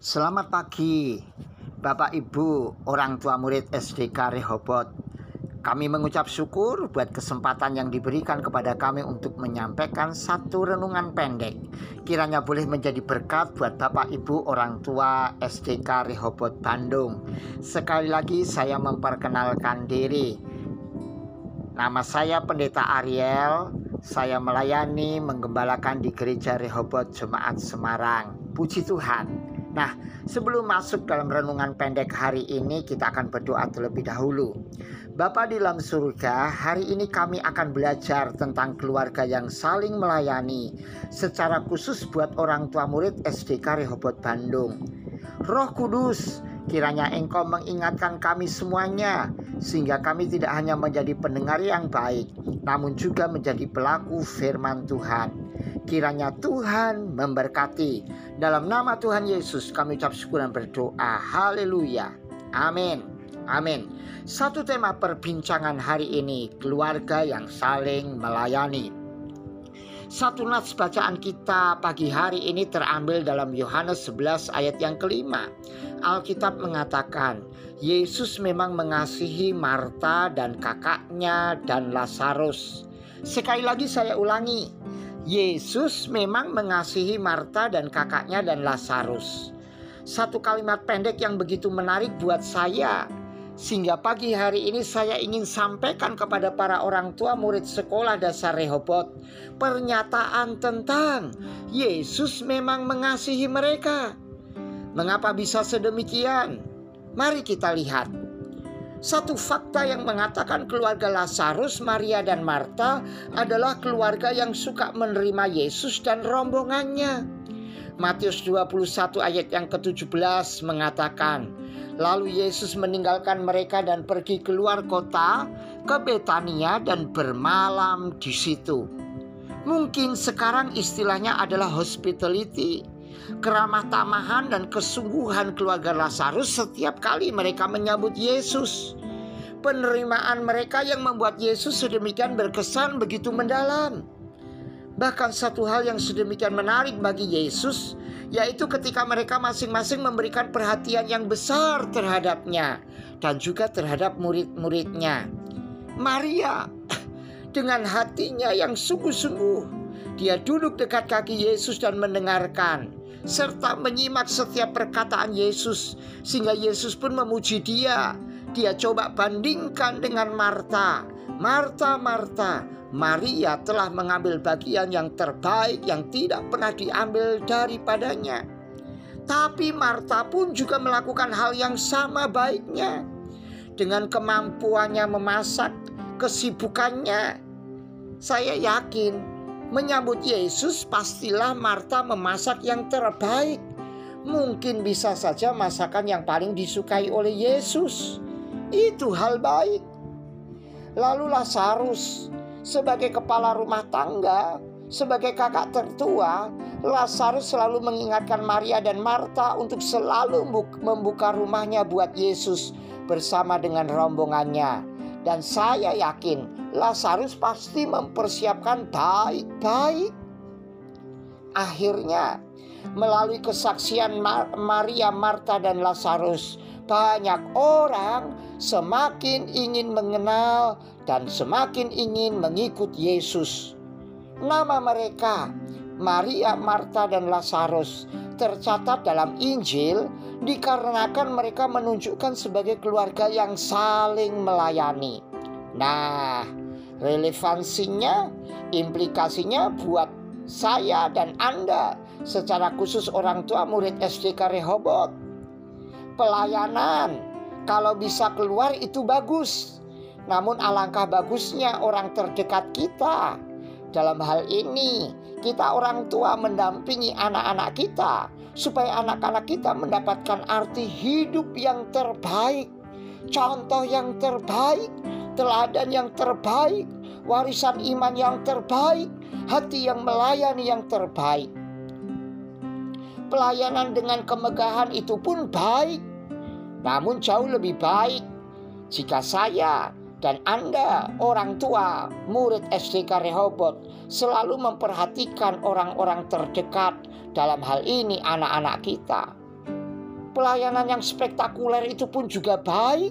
Selamat pagi, Bapak Ibu, orang tua murid SDK Rehobot. Kami mengucap syukur buat kesempatan yang diberikan kepada kami untuk menyampaikan satu renungan pendek. Kiranya boleh menjadi berkat buat Bapak Ibu orang tua SDK Rehobot Bandung. Sekali lagi saya memperkenalkan diri. Nama saya Pendeta Ariel. Saya melayani menggembalakan di Gereja Rehobot Jemaat Semarang. Puji Tuhan. Nah, sebelum masuk dalam renungan pendek hari ini, kita akan berdoa terlebih dahulu. Bapa di dalam surga, hari ini kami akan belajar tentang keluarga yang saling melayani, secara khusus buat orang tua murid SDK Rehobot Bandung. Roh Kudus, kiranya Engkau mengingatkan kami semuanya, sehingga kami tidak hanya menjadi pendengar yang baik, namun juga menjadi pelaku firman Tuhan. Kiranya Tuhan memberkati. Dalam nama Tuhan Yesus kami ucap syukur dan berdoa. Haleluya. Amin. Amin. Satu tema perbincangan hari ini, keluarga yang saling melayani. Satu nats bacaan kita pagi hari ini terambil dalam Yohanes 11 ayat yang kelima. Alkitab mengatakan, Yesus memang mengasihi Marta dan kakaknya dan Lazarus. Sekali lagi saya ulangi, Yesus memang mengasihi Marta dan kakaknya dan Lazarus. Satu kalimat pendek yang begitu menarik buat saya sehingga pagi hari ini saya ingin sampaikan kepada para orang tua murid sekolah dasar Rehobot pernyataan tentang Yesus memang mengasihi mereka. Mengapa bisa sedemikian? Mari kita lihat. Satu fakta yang mengatakan keluarga Lazarus, Maria dan Marta adalah keluarga yang suka menerima Yesus dan rombongannya. Matius 21 ayat yang ke-17 mengatakan, Lalu Yesus meninggalkan mereka dan pergi keluar kota ke Betania dan bermalam di situ. Mungkin sekarang istilahnya adalah hospitality keramah tamahan dan kesungguhan keluarga Lazarus setiap kali mereka menyambut Yesus. Penerimaan mereka yang membuat Yesus sedemikian berkesan begitu mendalam. Bahkan satu hal yang sedemikian menarik bagi Yesus yaitu ketika mereka masing-masing memberikan perhatian yang besar terhadapnya dan juga terhadap murid-muridnya. Maria dengan hatinya yang sungguh-sungguh dia duduk dekat kaki Yesus dan mendengarkan serta menyimak setiap perkataan Yesus sehingga Yesus pun memuji dia. Dia coba bandingkan dengan Marta. Marta, Marta, Maria telah mengambil bagian yang terbaik yang tidak pernah diambil daripadanya. Tapi Marta pun juga melakukan hal yang sama baiknya. Dengan kemampuannya memasak, kesibukannya, saya yakin Menyambut Yesus pastilah Marta memasak yang terbaik. Mungkin bisa saja masakan yang paling disukai oleh Yesus. Itu hal baik. Lalu Lazarus sebagai kepala rumah tangga, sebagai kakak tertua, Lazarus selalu mengingatkan Maria dan Marta untuk selalu membuka rumahnya buat Yesus bersama dengan rombongannya. Dan saya yakin Lazarus pasti mempersiapkan baik-baik. Akhirnya, melalui kesaksian Maria, Marta, dan Lazarus, banyak orang semakin ingin mengenal dan semakin ingin mengikut Yesus. Nama mereka, Maria, Marta, dan Lazarus, tercatat dalam Injil dikarenakan mereka menunjukkan sebagai keluarga yang saling melayani. Nah, relevansinya, implikasinya buat saya dan Anda secara khusus orang tua murid SDK Rehobot. Pelayanan kalau bisa keluar itu bagus. Namun alangkah bagusnya orang terdekat kita. Dalam hal ini, kita orang tua mendampingi anak-anak kita supaya anak-anak kita mendapatkan arti hidup yang terbaik, contoh yang terbaik teladan yang terbaik, warisan iman yang terbaik, hati yang melayani yang terbaik. Pelayanan dengan kemegahan itu pun baik, namun jauh lebih baik jika saya dan Anda, orang tua, murid SDK Rehobot, selalu memperhatikan orang-orang terdekat, dalam hal ini anak-anak kita. pelayanan yang spektakuler itu pun juga baik.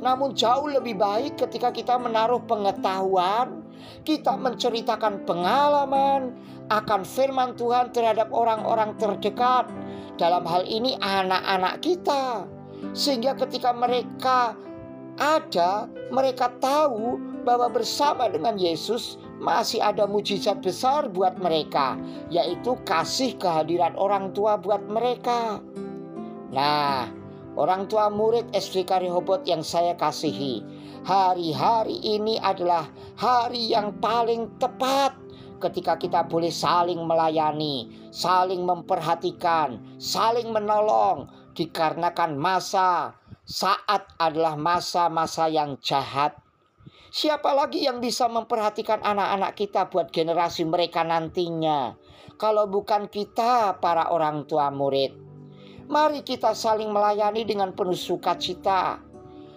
Namun jauh lebih baik ketika kita menaruh pengetahuan, kita menceritakan pengalaman akan firman Tuhan terhadap orang-orang terdekat. Dalam hal ini anak-anak kita. Sehingga ketika mereka ada, mereka tahu bahwa bersama dengan Yesus masih ada mujizat besar buat mereka, yaitu kasih kehadiran orang tua buat mereka. Nah, orang tua murid SDK Rehoboth yang saya kasihi, hari-hari ini adalah hari yang paling tepat ketika kita boleh saling melayani, saling memperhatikan, saling menolong, dikarenakan masa saat adalah masa-masa yang jahat. Siapa lagi yang bisa memperhatikan anak-anak kita buat generasi mereka nantinya? Kalau bukan kita, para orang tua murid. Mari kita saling melayani dengan penuh sukacita.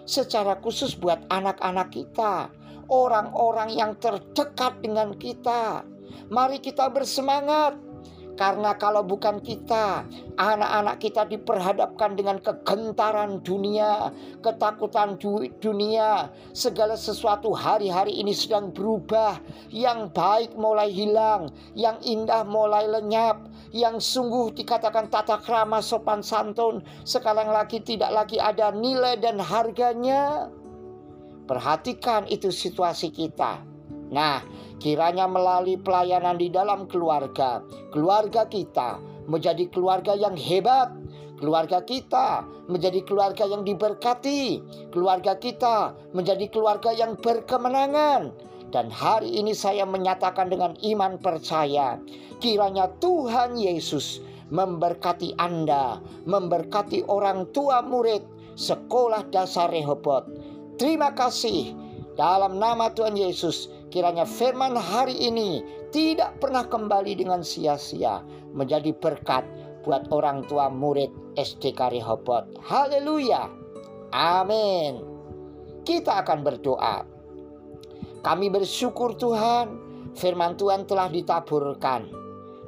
Secara khusus buat anak-anak kita, orang-orang yang terdekat dengan kita. Mari kita bersemangat karena kalau bukan kita, anak-anak kita diperhadapkan dengan kegentaran dunia, ketakutan dunia, segala sesuatu hari-hari ini sedang berubah. Yang baik mulai hilang, yang indah mulai lenyap, yang sungguh dikatakan tata krama sopan santun, sekarang lagi tidak lagi ada nilai dan harganya. Perhatikan itu situasi kita. Nah, Kiranya melalui pelayanan di dalam keluarga, keluarga kita menjadi keluarga yang hebat, keluarga kita menjadi keluarga yang diberkati, keluarga kita menjadi keluarga yang berkemenangan. Dan hari ini saya menyatakan dengan iman percaya, kiranya Tuhan Yesus memberkati Anda, memberkati orang tua murid sekolah dasar Rehobot. Terima kasih dalam nama Tuhan Yesus. Kiranya firman hari ini tidak pernah kembali dengan sia-sia menjadi berkat buat orang tua murid SDK Rehoboth. Haleluya. Amin. Kita akan berdoa. Kami bersyukur Tuhan, firman Tuhan telah ditaburkan.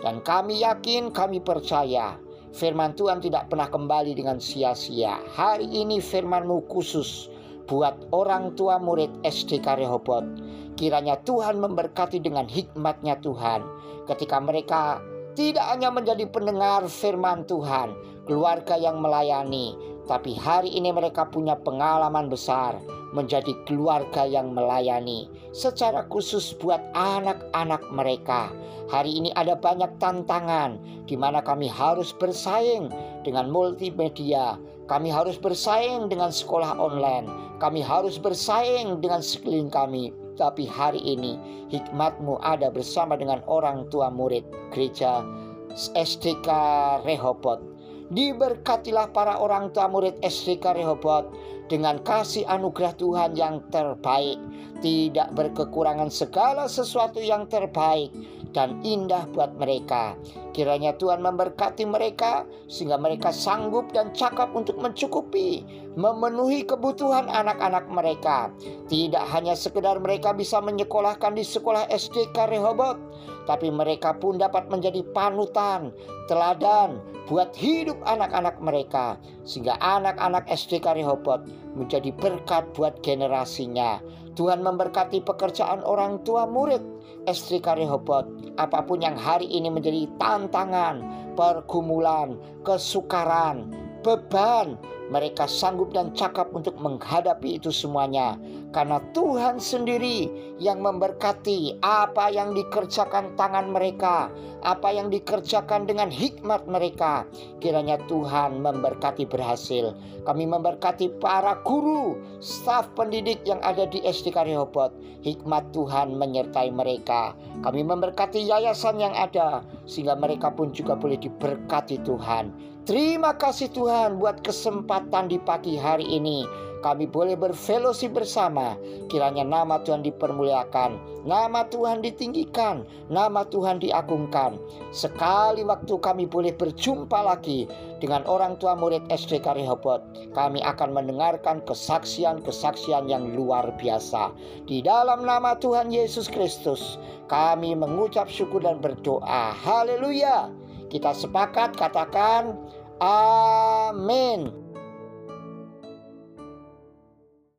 Dan kami yakin, kami percaya, firman Tuhan tidak pernah kembali dengan sia-sia. Hari ini firman-Mu khusus buat orang tua murid SDK Rehoboth Kiranya Tuhan memberkati dengan hikmatnya Tuhan ketika mereka tidak hanya menjadi pendengar firman Tuhan, keluarga yang melayani, tapi hari ini mereka punya pengalaman besar menjadi keluarga yang melayani secara khusus buat anak-anak mereka. Hari ini ada banyak tantangan di mana kami harus bersaing dengan multimedia, kami harus bersaing dengan sekolah online, kami harus bersaing dengan sekeliling kami tapi hari ini hikmatmu ada bersama dengan orang tua murid gereja SDK Rehoboth. Diberkatilah para orang tua murid SDK Rehoboth dengan kasih anugerah Tuhan yang terbaik, tidak berkekurangan segala sesuatu yang terbaik dan indah buat mereka. Kiranya Tuhan memberkati mereka sehingga mereka sanggup dan cakap untuk mencukupi, memenuhi kebutuhan anak-anak mereka. Tidak hanya sekedar mereka bisa menyekolahkan di sekolah SDK Rehoboth, tapi mereka pun dapat menjadi panutan, teladan buat hidup anak-anak mereka sehingga anak-anak SDK Rehoboth menjadi berkat buat generasinya. Tuhan memberkati pekerjaan orang tua murid SDK Rehoboth apa pun yang hari ini menjadi tantangan, pergumulan, kesukaran, beban, mereka sanggup dan cakap untuk menghadapi itu semuanya karena Tuhan sendiri yang memberkati apa yang dikerjakan tangan mereka, apa yang dikerjakan dengan hikmat mereka. Kiranya Tuhan memberkati berhasil. Kami memberkati para guru, staf pendidik yang ada di SDK Rehoboth. Hikmat Tuhan menyertai mereka. Kami memberkati yayasan yang ada sehingga mereka pun juga boleh diberkati Tuhan. Terima kasih Tuhan buat kesempatan di pagi hari ini. Kami boleh berfellowship bersama. Kiranya nama Tuhan dipermuliakan, nama Tuhan ditinggikan, nama Tuhan diagungkan. Sekali waktu kami boleh berjumpa lagi dengan orang tua murid SDK Rehoboth, kami akan mendengarkan kesaksian-kesaksian yang luar biasa. Di dalam nama Tuhan Yesus Kristus, kami mengucap syukur dan berdoa. Haleluya! Kita sepakat katakan. Amin.